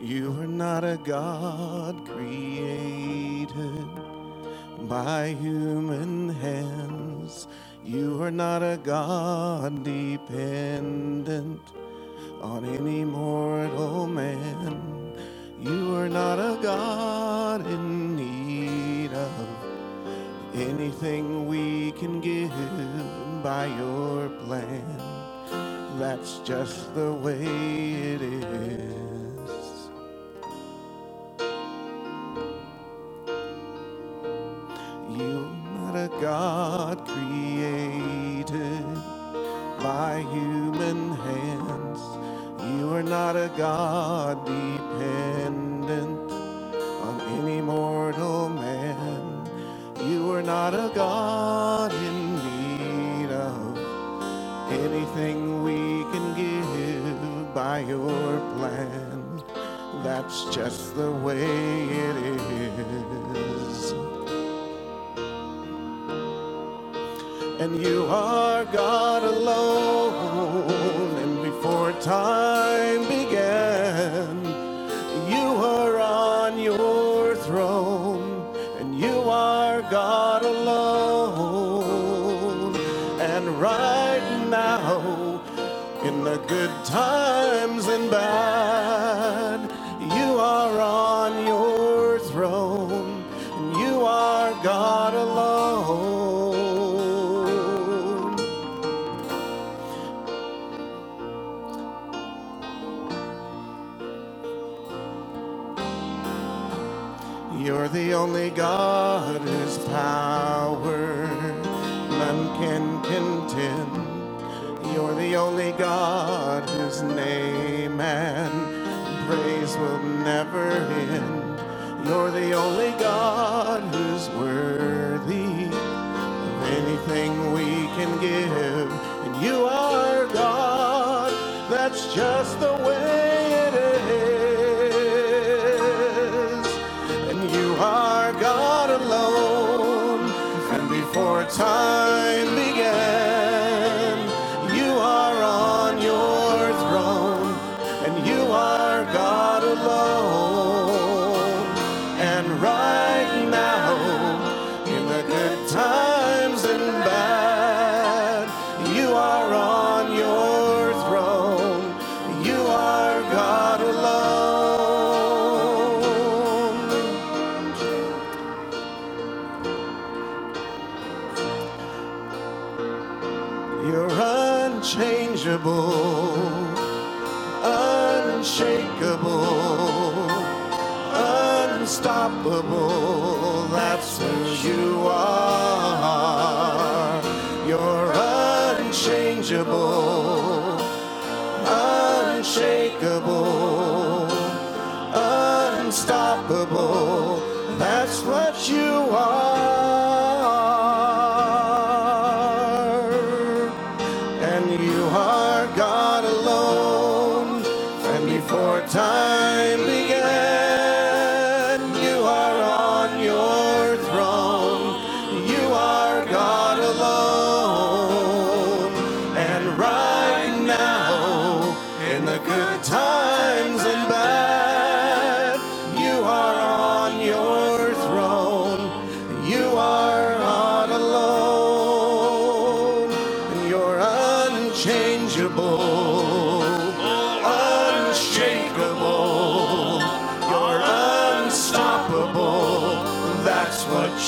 You are not a God created by human hands. You are not a God dependent on any mortal man. You are not a God in need of anything we can give by your plan. That's just the way it is. God created by human hands. You are not a God dependent on any mortal man. You are not a God in need of anything we can give by your plan. That's just the way it is. And you are God alone. And before time began, you are on your throne, and you are God alone. And right now, in the good times and bad, you are on your throne, and you are God alone. You're the only God whose power none can contend. You're the only God whose name and praise will never end. You're the only God who's worthy of anything we can give. And you are God, that's just the way You're unchangeable, unshakable, unstoppable. That's who you are. You're unchangeable, unshakable,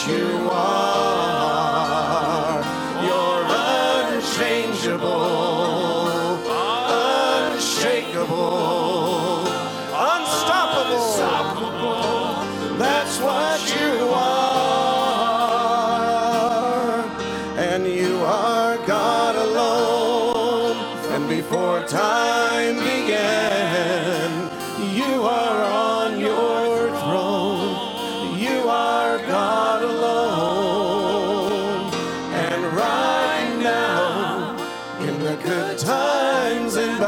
you are. You're unchangeable, unshakable, unstoppable. That's what you are. And you are God alone. And before time the good times and